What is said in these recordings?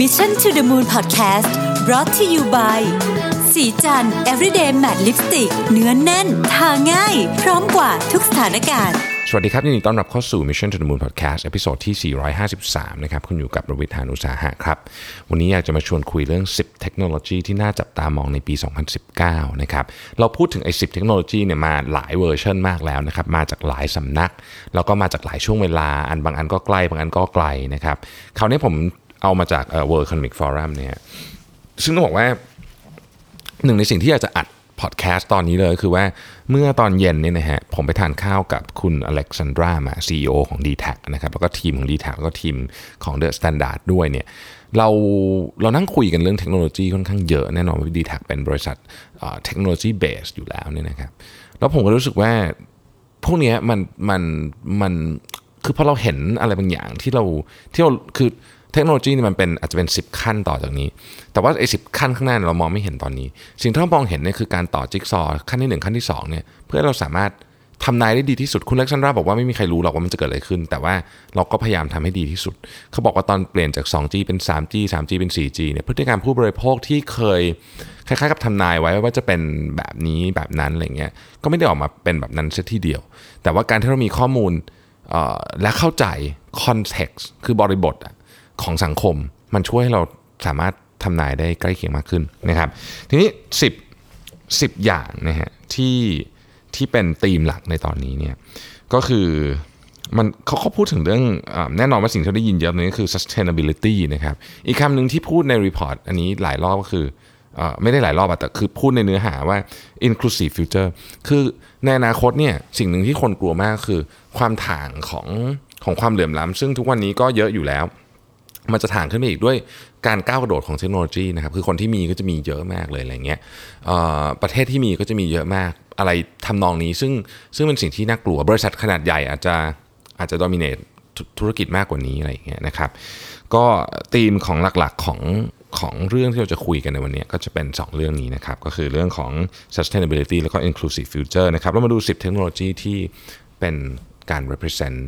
Mission to the Moon Podcast brought to you by สีจัน everyday matte lipstick เนื้อนแน่น ทาง่าย พร้อมกว่าทุกสถานการณ์สวัสดีครับยินดีต้อนรับเข้าสู่ Mission to the Moon Podcast ตอนที่ 453 นะครับคุณอยู่กับประวิทยานุสาหะครับ วันนี้อยากจะมาชวนคุยเรื่อง 10 เทคโนโลยีที่น่าจับตามองในปี 2019 นะครับ เราพูดถึงไอ้10 เทคโนโลยีเนี่ยมาหลายเวอร์ชันมากแล้วนะครับ มาจากหลายสำนัก แล้วก็มาจากหลายช่วงเวลา อันบางอันก็ใกล้ บางอันก็ไกลนะครับ คราวนี้ผม เอามาจากเอ่อ World Economic Forum เนี่ยซึ่งต้องบอกว่าหนึ่งในสิ่งที่อยากจะอัดพอดแคสต์ตอนนี้เลยคือว่าเมื่อตอนเย็นเนี่ยนะฮะผมไปทานข้าวกับคุณอเล็กซานดรามา CEO ของ d t แทนะครับแล้วก็ทีมของ d t แทแล้วก็ทีมของ The Standard ด้วยเนี่ยเราเรานั่งคุยกันเรื่องเทคโนโลยีค่อนข้างเยอะแน่นอนว่า d t แทเป็นบริษัทเทคโนโลยีเบสอยู่แล้วเนี่ยนะครับแล้วผมก็รู้สึกว่าพวกนี้มันมันมันคือพอเราเห็นอะไรบางอย่างที่เราที่เราคือ เทคโนโลยีนี่มันเป็นอาจจะเป็น 10 ขั้นต่อจากนี้ แต่ว่าไอ้สิขั้นข้างหน้าเนี่ยเรามองไม่เห็นตอนนี้ สิ่งที่เรามองเห็นเนี่ยคือการต่อจิ๊กซอว์ขั้นที่ 1 ขั้นที่ 2เนี่ยเพื่อเราสามารถทำนายได้ดีที่สุดคุณเล็กซันดราบอกว่าไม่มีใครรู้หรอกว่ามันจะเกิดอะไรขึ้น แต่ว่าเราก็พยายามทำให้ดีที่สุด เขาบอกว่าตอนเปลี่ยนจาก 2G เป็น 3G 3G เป็น 4G เนี่ยพฤติกรรมผู้บริโภคที่เคยคล้ายๆกับทำนายไว้ว่าจะเป็นแบบนี้แบบนั้นอะไรเงี้ยก็ไม่ได้ออกมาเป็นแบบนั้นเสียทีเดียว แต่ว่าการที่เรามีข้อมูลและเข้าใจ context คือบริบทอะ ของสังคม มันช่วยให้เราสามารถทำนายได้ใกล้เคียงมากขึ้นนะครับ ทีนี้ 10 10 อย่างนะฮะที่ที่เป็นธีมหลักในตอนนี้เนี่ยก็คือมันเขาเขาพูดถึงเรื่องอแน่นอนว่าสิ่งที่เราได้ยินเยอะเลยก็คือ sustainability นะครับอีกคำหนึ่งที่พูดในรีพอร์ตอันนี้หลายรอบก็คืออไม่ได้หลายรอบอะแต่คือพูดในเนื้อหาว่า inclusive future คือในอนาคตเนี่ยสิ่งหนึ่งที่คนกลัวมากคือความถ่างของของความเหลื่อมล้ำซึ่งทุกวันนี้ก็เยอะอยู่แล้ว มันจะถ่างขึ้นไปอีกด้วยการก้าวกระโดดของเทคโนโลยีนะครับคือคนที่มีก็จะมีเยอะมากเลยอะไรเงี้ยประเทศที่มีก็จะมีเยอะมากอะไรทำนองนี้ ซึ่งซึ่งเป็นสิ่งที่น่ากลัวบริษัทขนาดใหญ่อาจจะอาจจะด o มิเนตธุรกิจมากกว่านี้อะไรอย่างเงี้ยนะครับ ก็ธีมของหลักๆของของเรื่องที่เราจะคุยกันในวันนี้ก็จะเป็น 2 เรื่องนี้นะครับ ก็คือเรื่องของ sustainability แล้วก็ inclusive future นะครับแล้วมาดู 10 เทคโนโลยีที่เป็นการ represent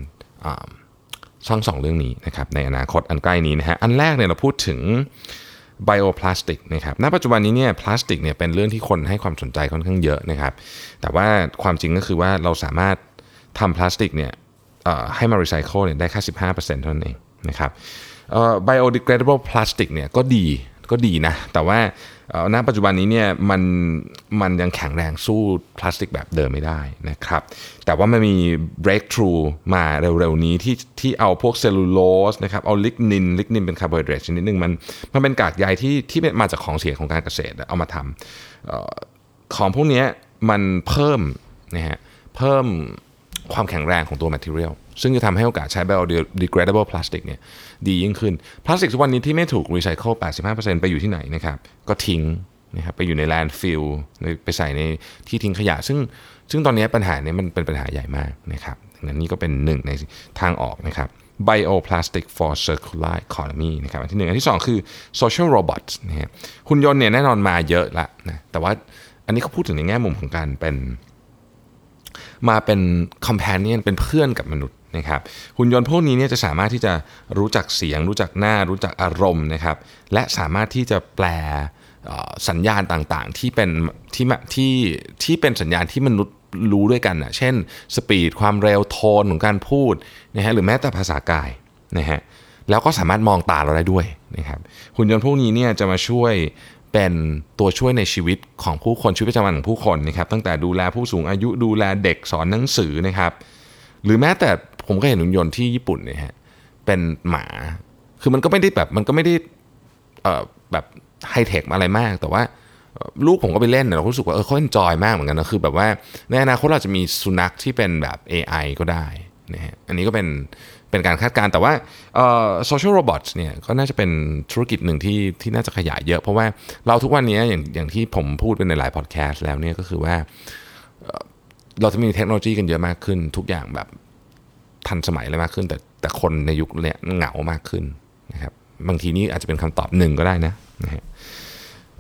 ช่องสองเรื่องนี้นะครับในอนาคตอันใกล้นี้นะฮะอันแรกเนี่ยเราพูดถึงไบโอพลาสติกนะครับณปัจจุบันนี้เนี่ยพลาสติกเนี่ยเป็นเรื่องที่คนให้ความสนใจค่อนข้างเยอะนะครับ แต่ว่าความจริงก็คือว่าเราสามารถทำพลาสติกเนี่ยให้มารีไซเคิลเนี่ยได้แค่15%เท่านั้นเองนะครับไบโอ biodegradable plastic เนี่ยก็ดี ก็ดีนะ แต่ว่าณปัจจุบันนี้เนี่ยมันมันยังแข็งแรงสู้พลาสติกแบบเดิมไม่ได้นะครับ แต่ว่ามันมี breakthrough มาเร็วๆนี้ที่ที่เอาพวกเซลลูโลสนะครับเอาลิกนินลิกนินเป็นคาร์โบไฮเดรตชนิดหนึ่งมันมันเป็นกากใยที่ที่มาจากของเสียของการเกษตรเอามาทำออของพวกนี้มันเพิ่มนะฮะเพิ่มความแข็งแรงของตัว material ซึ่งจะทำให้โอกาสใช้ biodegradable plastic เนี่ยดียิ่งขึ้น พลาสติกทุกวันนี้ที่ไม่ถูกรีไซเคิล85%ไปอยู่ที่ไหนนะครับก็ทิ้งนะครับไปอยู่ในแลนด์ฟิลไปใส่ในที่ทิ้งขยะ ซึ่งซึ่งตอนนี้ปัญหาเนี้มันเป็นปัญหาใหญ่มากนะครับดังนั้นนี่ก็เป็นหนึ่งในทางออกนะครับ bioplastic for circular economy นะครับอันที่หนึ่งอันที่สองคือ social robots นะฮะหุ่นยนต์เนี่ยแน่นอนมาเยอะละนะแต่ว่าอันนี้เขาพูดถึงในแง่มุมของการเป็น มาเป็น companion เป็นเพื่อนกับมนุษย นะครับหุ่นยนต์พวกนี้เนี่ยจะสามารถที่จะรู้จักเสียง รู้จักหน้ารู้จักอารมณ์นะครับและสามารถที่จะแปลสัญญาณต่างๆ ที่เป็นที่ที่ที่เป็นสัญญาณที่มนุษย์รู้ด้วยกันอะเช่นสปีดความเร็วโทนของการพูดนะฮะหรือแม้แต่ภาษากายนะฮะแล้วก็สามารถมองตาเราได้ด้วยนะครับหุ่นยนต์พวกนี้เนี่ยจะมาช่วยเป็นตัวช่วยในชีวิตของผู้คนชีวิตประจำวันของผู้คนนะครับตั้งแต่ดูแลผู้สูงอายุดูแลเด็กสอนหนังสือนะครับหรือแม้แต่ ผมก็เห็นหุ่นยนต์ที่ญี่ปุ่นเนี่ยฮะเป็นหมา คือมันก็ไม่ได้แบบมันก็ไม่ได้เอ่อแบบไฮเทคอะไรมาก แต่ว่าลูกผมก็ไปเล่นเนี่ยเรารู้สึกว่าเออเขา enjoy มากเหมือนกันนะคือแบบว่าในอนาคตเราจะมีสุนัขที่เป็นแบบ AI ก็ได้นะฮะอันนี้ก็เป็นเป็นการคาดการณ์แต่ว่าเอ่อ social robots เนี่ยก็น่าจะเป็นธุรกิจหนึ่งที่ที่น่าจะขยายเยอะ เพราะว่าเราทุกวันนี้อย่างอย่างที่ผมพูดเป็นในหลายพอดแคสต์แล้วเนี่ยก็คือว่าเราจะมีเทคโนโลยีกันเยอะมากขึ้น ทุกอย่างแบบ ทันสมัยเลยมากขึ้น แต่แต่คนในยุคเนี้ยเหงามากขึ้นนะครับบางทีนี่อาจจะเป็นคำตอบหนึ่งก็ได้นะนะฮะ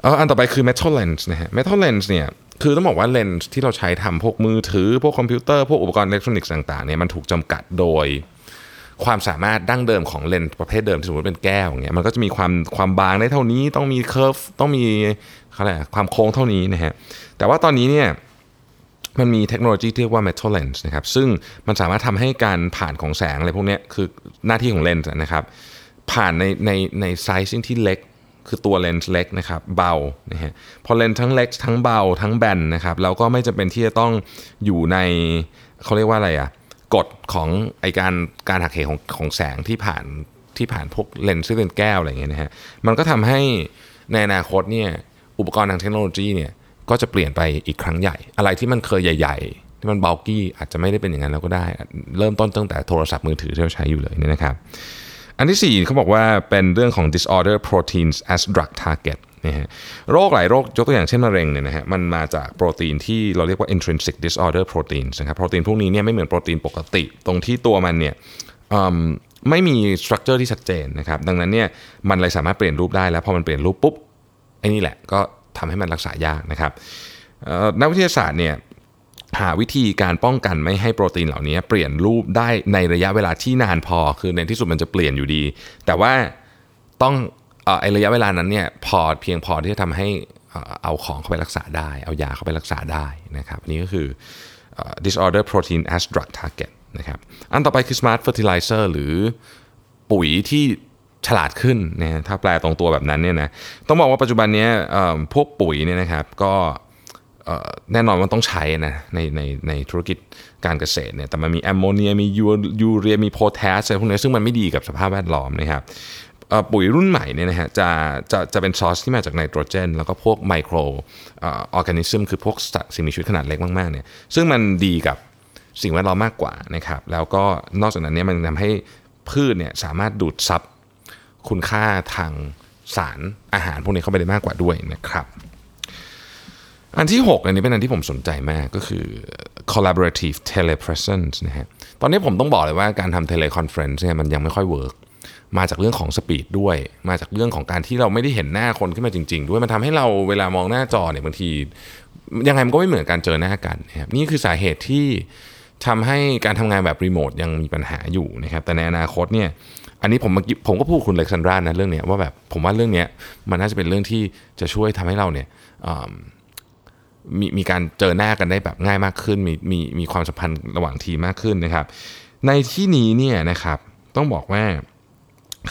เอออันต่อไปคือ metal lens นะฮะ metal lens เนี่ยคือต้องบอกว่าเลนส์ที่เราใช้ทำพวกมือถือ พวกคอมพิวเตอร์ พวกอุปกรณ์อิเล็กทรอนิกส์ต่างๆเนี่ยมันถูกจำกัดโดยความสามารถดั้งเดิมของเลนส์ประเภทเดิมที่สมมติเป็นแก้วอย่างเงี้ยมันก็จะมีความความบางได้เท่านี้ต้องมี curve ต้องมีเขาเรียกอะไรความโค้งเท่านี้นะฮะแต่ว่าตอนนี้เนี่ย มันมีเทคโนโลยีที่เรียกว่า metal lens นะครับซึ่งมันสามารถทำให้การผ่านของแสงอะไรพวกนี้คือหน้าที่ของเลนส์นะครับ ผ่านในในในไซซิ่งที่เล็กคือตัวเลนส์เล็กนะครับเบานะฮะพอเลนส์ทั้งเล็กทั้งเบาทั้งแบนนะครับเราก็ไม่จำเป็นที่จะต้องอยู่ในเขาเรียกว่าอะไรอะกฎของไอการการหักเหของของแสงที่ผ่านที่ผ่านพวกเลนส์ที่งเป็นแก้วอะไรเงี้ยนะฮะมันก็ทำให้ในอนาคตเนี่ยอุปกรณ์ทางเทคโนโลยีเนี่ย ก็จะเปลี่ยนไปอีกครั้งใหญ่ อะไรที่มันเคยใหญ่ ๆ ที่มันเบลกี้อาจจะไม่ได้เป็นอย่างนั้นแล้วก็ได้ เริ่มต้นตั้งแต่โทรศัพท์มือถือที่เราใช้อยู่เลยเนี่ยนะครับ อันที่ 4เขาบอกว่าเป็นเรื่องของ disorder proteins as drug target นะฮะโรคหลายโรคยกตัวอย่างเช่นมะเร็งเนี่ยนะฮะมันมาจากโปรตีนที่เราเรียกว่า intrinsic disorder proteins นะครับโปรตีนพวกนี้เนี่ยไม่เหมือนโปรตีนปกติ ตรงที่ตัวมันเนี่ยไม่มีสตรัคเจอร์ที่ชัดเจนนะครับดังนั้นเนี่ยมันเลยสามารถเปลี่ยนรูปได้แล้วพอมันเปลี่ยนรูปปุ๊บไอ้นี่แหละก็ ทำให้มันรักษายากนะครับนักวิทยาศาสตร์เนี่ยหาวิธีการป้องกันไม่ให้โปรตีนเหล่านี้เปลี่ยนรูปได้ในระยะเวลาที่นานพอ คือในที่สุดมันจะเปลี่ยนอยู่ดี แต่ว่าต้องเอ่อไอระยะเวลานั้นเนี่ยพอเพียงพอที่จะทำให้เอาของเข้าไปรักษาได้ เอายาเข้าไปรักษาได้นะครับอันนี้ก็คืออ disorder protein as drug target นะครับอันต่อไปคือ smart fertilizer หรือปุ๋ยที่ ฉลาดขึ้นนะถ้าแปลตรงตัวแบบนั้นเนี่ยนะต้องบอกว่าปัจจุบันนี้พวกปุ๋ยเนี่ยนะครับก็แน่นอนว่าต้องใช้นะในในในธุรกิจการเกษตรเนี่ยแต่มันมีแอมโมเนียมียูเรียมี potash อะไรพวกนี้ซึ่งมันไม่ดีกับสภาพแวดล้อมนะครับปุ๋ยรุ่นใหม่เนี่ยนะฮะจะจะจะเป็นซอสที่มาจากไนโตรเจน แล้วก็พวก microorganism คือพวกสัตว์สิ่งมีชีวิตขนาดเล็กมากๆเนี่ยซึ่งมันดีกับสิ่งแวดล้อมมากกว่านะครับแล้วก็นอกจากนั้นเนี่ยมันทำให้พืชเนี่ยสามารถดูดซับ คุณค่าทางสารอาหารพวกนี้เข้าไปได้มากกว่าด้วยนะครับ อันที่ 6 อันนี้เป็นอันที่ผมสนใจมากก็คือ collaborative telepresence นะฮะตอนนี้ผมต้องบอกเลยว่าการทำ teleconference เนี่ยมันยังไม่ค่อย work มาจากเรื่องของ speed ด้วย มาจากเรื่องของการที่เราไม่ได้เห็นหน้าคนขึ้นมาจริง ๆ ด้วยมันทำให้เราเวลามองหน้าจอเนี่ยบางที ยังไงมันก็ไม่เหมือนการเจอหน้ากันนะครับนี่คือสาเหตุที่ทำให้การทำงานแบบรีโมทยังมีปัญหาอยู่นะครับแต่ในอนาคตเนี่ย อันนี้ผมผมก็พูดคุณเล็กซันดรานะเรื่องเนี้ยว่าแบบผมว่าเรื่องเนี้ยมันน่าจะเป็นเรื่องที่จะช่วยทำให้เราเนี่ยมีมีการเจอหน้ากันได้แบบง่ายมากขึ้น มีมีมีความสัมพันธ์ระหว่างทีมากขึ้นนะครับ ในที่นี้เนี่ยนะครับต้องบอกว่า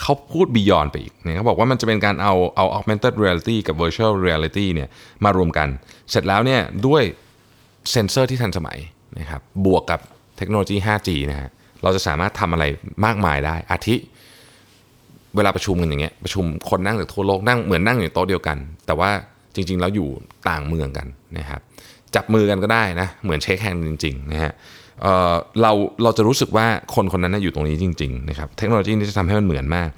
เขาพูด beyond ไปอีกเนี่ยเขาบอกว่ามันจะเป็นการเอาเอา augmented reality กับ virtual reality เนี่ยมารวมกัน เสร็จแล้วเนี่ยด้วยเซนเซอร์ที่ทันสมัยนะครับบวกกับเทคโนโลยี 5G นะฮะเราจะสามารถทำอะไรมากมายได้อาทิ เวลาประชุมกันอย่างเงี้ยประชุมคนนั่งจากทั่วโลกนั่งเหมือนนั่งอยู่โต๊ะเดียวกัน แต่ว่าจริง ๆ แล้วอยู่ต่างเมืองกันนะครับจับมือกันก็ได้นะเหมือน shake hand จริงๆนะฮะเราเราจะรู้สึกว่าคนคนนั้นอยู่ตรงนี้จริงๆนะครับเทคโนโลยีนี้จะทำให้มันเหมือนมาก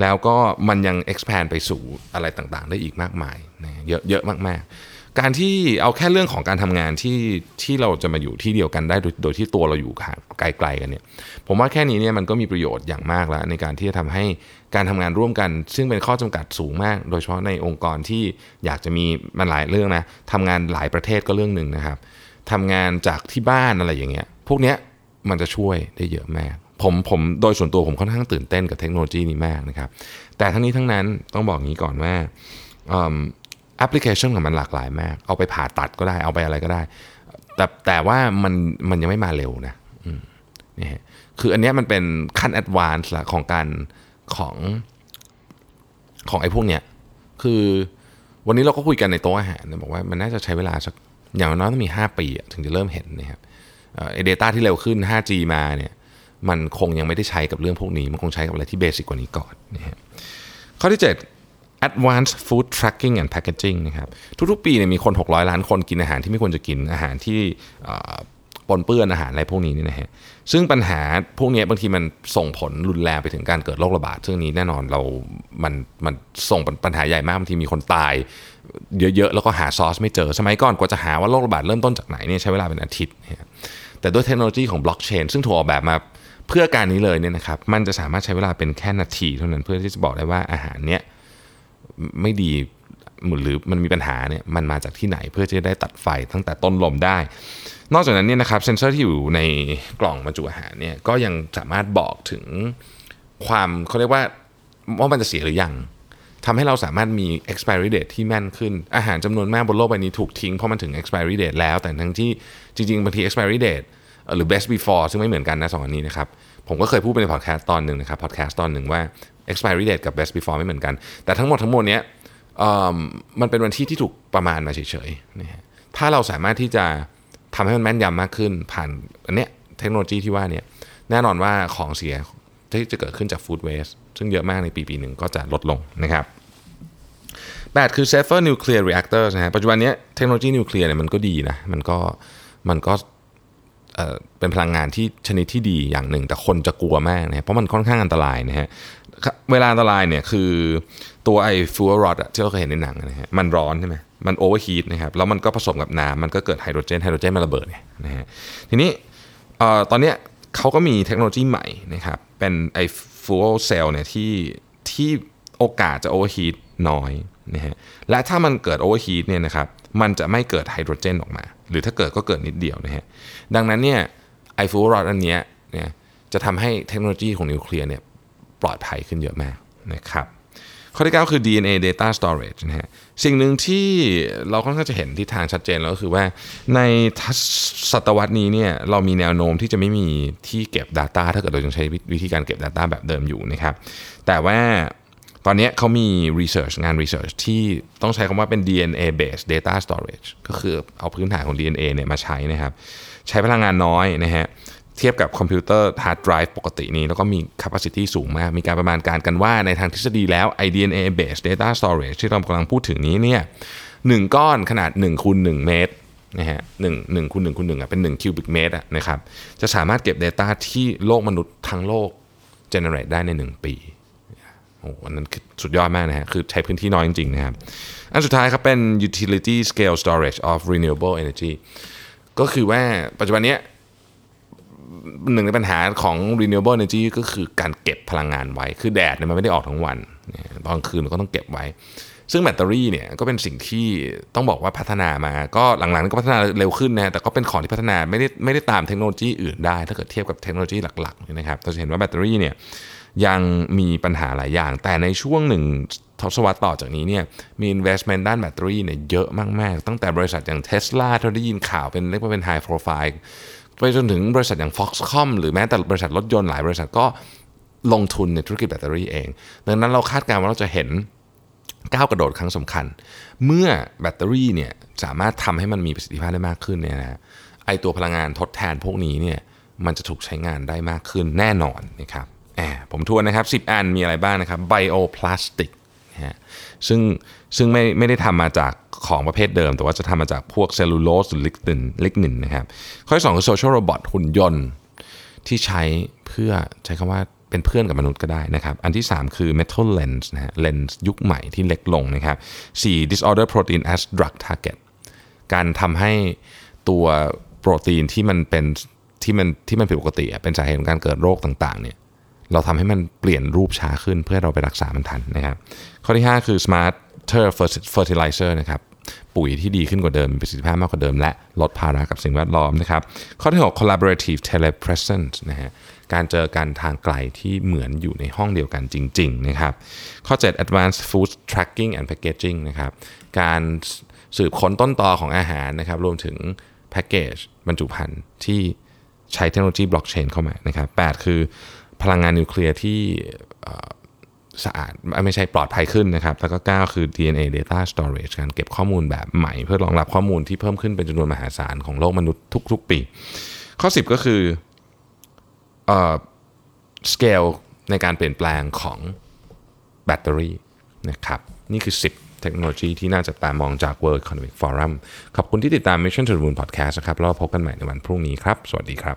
แล้วก็มันยัง expand ไปสู่อะไรต่างๆ ได้อีกมากมายนะเยอะเยอะมากๆ การที่เอาแค่เรื่องของการทำงานที่ที่เราจะมาอยู่ที่เดียวกันได้โดยโดยที่ตัวเราอยู่ห่างไกลๆกันเนี่ยผมว่าแค่นี้เนี่ยมันก็มีประโยชน์อย่างมากแล้วในการที่จะทำให้การทำงานร่วมกัน ซึ่งเป็นข้อจำกัดสูงมาก โดยเฉพาะในองค์กรที่อยากจะมีมันหลายเรื่องนะทำงานหลายประเทศก็เรื่องหนึ่งนะครับทำงานจากที่บ้านอะไรอย่างเงี้ยพวกเนี้ยมันจะช่วยได้เยอะมากผมผมโดยส่วนตัวผมค่อนข้างตื่นเต้นกับเทคโนโลยีนี้มากนะครับ แต่ทั้งนี้ทั้งนั้นต้องบอกงี้ก่อนว่า แอปพลิเคชันของมันหลากหลายมาก เอาไปผ่าตัดก็ได้ เอาไปอะไรก็ได้ แต่แต่ว่ามันมันยังไม่มาเร็วนะนี่ฮะคืออันนี้มันเป็นขั้น advance ละของการของของไอ้พวกเนี้ย คือวันนี้เราก็คุยกันในโต๊ะอาหารนะบอกว่ามันน่าจะใช้เวลาสักอย่างน้อยต้องมี 5 ปีถึงจะเริ่มเห็นนะครับเอ่อไอเดต้าที่เร็วขึ้น 5G มาเนี่ยมันคงยังไม่ได้ใช้กับเรื่องพวกนี้ มันคงใช้กับอะไรที่เบสิกกว่านี้ก่อนนะฮะข้อที่ 7 advanced food tracking and packaging นะครับทุกๆ ปีเนี่ยมีคน 600 ล้านคนกินอาหารที่ไม่ควรจะกินอาหารที่ปนเปื้อนอาหารอะไรพวกนี้นี่นะฮะซึ่งปัญหาพวกนี้บางทีมันส่งผลรุนแรงไปถึงการเกิดโรคระบาดซึ่งนี้แน่นอนเรา มันมันส่งปัญหาใหญ่มากบางทีมีคนตายเยอะๆ แล้วก็หาซอสไม่เจอสมัยก่อนกว่าจะหาว่าโรคระบาดเริ่มต้นจากไหนเนี่ยใช้เวลาเป็นอาทิตย์นะแต่ด้วยเทคโนโลยีของบล็อกเชนซึ่งถูกออกแบบมาเพื่อการนี้เลยเนี่ยนะครับมันจะสามารถใช้เวลาเป็นแค่นาทีเท่านั้นเพื่อที่จะบอกได้ว่าอาหารเนี้ย ไม่ดีหรือมันมีปัญหาเนี่ยมันมาจากที่ไหนเพื่อจะได้ตัดไฟตั้งแต่ต้นลมได้ นอกจากนั้นเนี่ยนะครับเซนเซอร์ที่อยู่ในกล่องบรรจุอาหารเนี่ยก็ยังสามารถบอกถึงความเขาเรียกว่าว่ามันจะเสียหรือยังทำให้เราสามารถมี expiry date ที่แม่นขึ้น อาหารจำนวนมากบนโลกใบนี้ถูกทิ้งเพราะมันถึง expiry date แล้ว แต่ทั้งที่จริงๆบางที expiry date หรือ best before ซึ่งไม่เหมือนกันนะสองอันนี้นะครับ ผมก็เคยพูดไปในพอดแคสต์ตอนหนึ่งนะครับพอดแคสต์ตอนหนึ่งว่า expiry date กับ best before ไม่เหมือนกัน แต่ทั้งหมดทั้งมวลเนี้ยมันเป็นวันที่ที่ถูกประมาณมาเฉยๆนะฮะถ้าเราสามารถที่จะทำให้มันแม่นยำมากขึ้น ผ่านอันเนี้ยเทคโนโลยีที่ว่าเนี่ยแน่นอนว่าของเสียที่จะเกิดขึ้นจาก food waste ซึ่งเยอะมากในปีปีหนึ่งก็จะลดลงนะครับ8คือ safer nuclear reactors นะฮะปัจจุบันนี้เทคโนโลยีนิวเคลียร์เนี่ยมันก็ดีนะมันก็มันก็ เป็นพลังงานที่ชนิดที่ดีอย่างหนึ่ง แต่คนจะกลัวมากนะเพราะมันค่อนข้างอันตรายนะฮะเวลาอันตรายเนี่ยคือตัวไอ้ฟูออรอดที่เราเคยเห็นในหนังนะฮะมันร้อนใช่ไหมมัน overheat นะครับแล้วมันก็ผสมกับน้ำมันก็เกิดไฮโดรเจนไฮโดรเจนมันระเบิดเนี่ยนะฮะทีนี้ตอนเนี้ยเขาก็มีเทคโนโลยีใหม่นะครับเป็นไอ้ fuel cell เนี่ยที่ที่โอกาสจะ overheat น้อยนะฮะและถ้ามันเกิด overheat เนี่ยนะครับมันจะไม่เกิดไฮโดรเจนออกมา หรือถ้าเกิดก็เกิดนิดเดียวนะฮะดังนั้นเนี่ยไอ้ fuel rod อันเนี้ยเนี่ยจะทำให้เทคโนโลยีของนิวเคลียร์เนี่ยปลอดภัยขึ้นเยอะมากนะครับข้อที่ 9 คือ DNA data storage นะฮะ สิ่งหนึ่งที่เราค่อนข้างจะเห็นที่ทางชัดเจนแล้วก็คือว่าในศตวรรษนี้เนี่ยเรามีแนวโน้มที่จะไม่มีที่เก็บ Data ถ้าเกิดเรายังใช้วิธีการเก็บ Data แบบเดิมอยู่นะครับ แต่ว่า ตอนนี้เขามี research งาน research ที่ต้องใช้คำว่าเป็น DNA based data storage ก็คือเอาพื้นฐานของ DNA เนี่ยมาใช้นะครับ ใช้พลังงานน้อยนะฮะ เทียบกับคอมพิวเตอร์ hard drive ปกตินี้ แล้วก็มี capacity สูงมาก มีการประมาณการกันว่าในทางทฤษฎีแล้ว DNA based data storage ที่เรากำลังพูดถึงนี้เนี่ยหนึ่งก้อนขนาด1คูณ1เมตรนะฮะหนึ่งหนึ่งคูณหนึ่งคูณหนึ่งอะเป็น1คิวบิกเมตรอะนะครับ จะสามารถเก็บ Data ที่โลกมนุษย์ทั้งโลก generate ได้ใน 1 ปี โอ้อันนั้นสุดยอดมากนะฮะคือใช้พื้นที่น้อยจริงๆนะครับ อันสุดท้ายครับเป็น utility scale storage of renewable energy ก็คือว่าปัจจุบันนี้หนึ่งในปัญหาของ renewable energy ก็คือการเก็บพลังงานไว้ คือแดดเนี่ยมันไม่ได้ออกทั้งวัน ตอนคืนมันก็ต้องเก็บไว้ ซึ่งแบตเตอรี่เนี่ยก็เป็นสิ่งที่ต้องบอกว่าพัฒนามา ก็หลังๆก็พัฒนาเร็วขึ้นนะ แต่ก็เป็นของที่พัฒนาไม่ได้ไม่ได้ตามเทคโนโลยีอื่นได้ ถ้าเกิดเทียบกับเทคโนโลยีหลักๆนะครับ เราจะเห็นว่าแบตเตอรี่เนี่ย ยังมีปัญหาหลายอย่าง แต่ในช่วงหนึ่งทศวรรษต่อจากนี้เนี่ยมี investment ด้านแบตเตอรี่เนี่ยเยอะมากๆ ตั้งแต่บริษัทอย่าง Tesla ที่เราได้ยินข่าวเป็นเรียกว่าเป็น high profile ไปจนถึงบริษัทอย่าง Foxconn หรือแม้แต่บริษัทรถยนต์หลายบริษัทก็ลงทุนในธุรกิจแบตเตอรี่เอง ดังนั้นเราคาดการณ์ว่าเราจะเห็นก้าวกระโดดครั้งสำคัญ เมื่อแบตเตอรี่เนี่ยสามารถทำให้มันมีประสิทธิภาพได้มากขึ้นเนี่ยนะไอตัวพลังงานทดแทนพวกนี้เนี่ยมันจะถูกใช้งานได้มากขึ้นแน่นอนนะครับ ผมทวนนะครับ 10 อันมีอะไรบ้างนะครับ bioplastic นะฮะซึ่งซึ่งไม่ไม่ได้ทำมาจากของประเภทเดิม แต่ว่าจะทำมาจากพวกเซลลูโลสหรือลิกนินลิกนินนะครับ ข้อที่สองคือ social robot หุ่นยนต์ที่ใช้เพื่อใช้คำว่าเป็นเพื่อนกับมนุษย์ก็ได้นะครับ อันที่ 3 คือ metal lens นะฮะเลนส์ยุคใหม่ที่เล็กลงนะครับ 4 disorder protein as drug target การทำให้ตัวโปรตีนที่มันเป็นที่มันที่มันผิดปกติเป็นสาเหตุของการเกิดโรคต่างๆเนี่ย เราทำให้มันเปลี่ยนรูปช้าขึ้นเพื่อเราไปรักษามันทันนะครับ ข้อที่ 5 คือ smart fertilizer นะครับปุ๋ยที่ดีขึ้นกว่าเดิมมีประสิทธิภาพมากกว่าเดิม และลดภาระกับสิ่งแวดล้อมนะครับ ข้อที่ 6 collaborative telepresence นะฮะการเจอกันทางไกลที่เหมือนอยู่ในห้องเดียวกันจริง ๆ นะครับ ข้อ 7 advanced food tracking and packaging นะครับการสืบค้นต้นตอของอาหารนะครับรวมถึงแพ็กเกจบรรจุภัณฑ์ที่ใช้เทคโนโลยีบล็อกเชนเข้ามานะครับ8คือ พลังงานนิวเคลียร์ที่สะอาดไม่ใช่ปลอดภัยขึ้นนะครับ แล้วก็ 9 คือ DNA data storage การเก็บข้อมูลแบบใหม่ เพื่อรองรับข้อมูลที่เพิ่มขึ้นเป็นจำนวนมหาศาลของโลกมนุษย์ทุก ๆ ปี ข้อ 10 ก็คือสเกลในการเปลี่ยนแปลงของแบตเตอรี่นะครับ นี่คือ 10 เทคโนโลยีที่น่าจะตามองจาก World Economic Forum ขอบคุณที่ติดตาม Mission to the Moon Podcast นะครับแล้วพบกันใหม่ในวันพรุ่งนี้ครับ สวัสดีครับ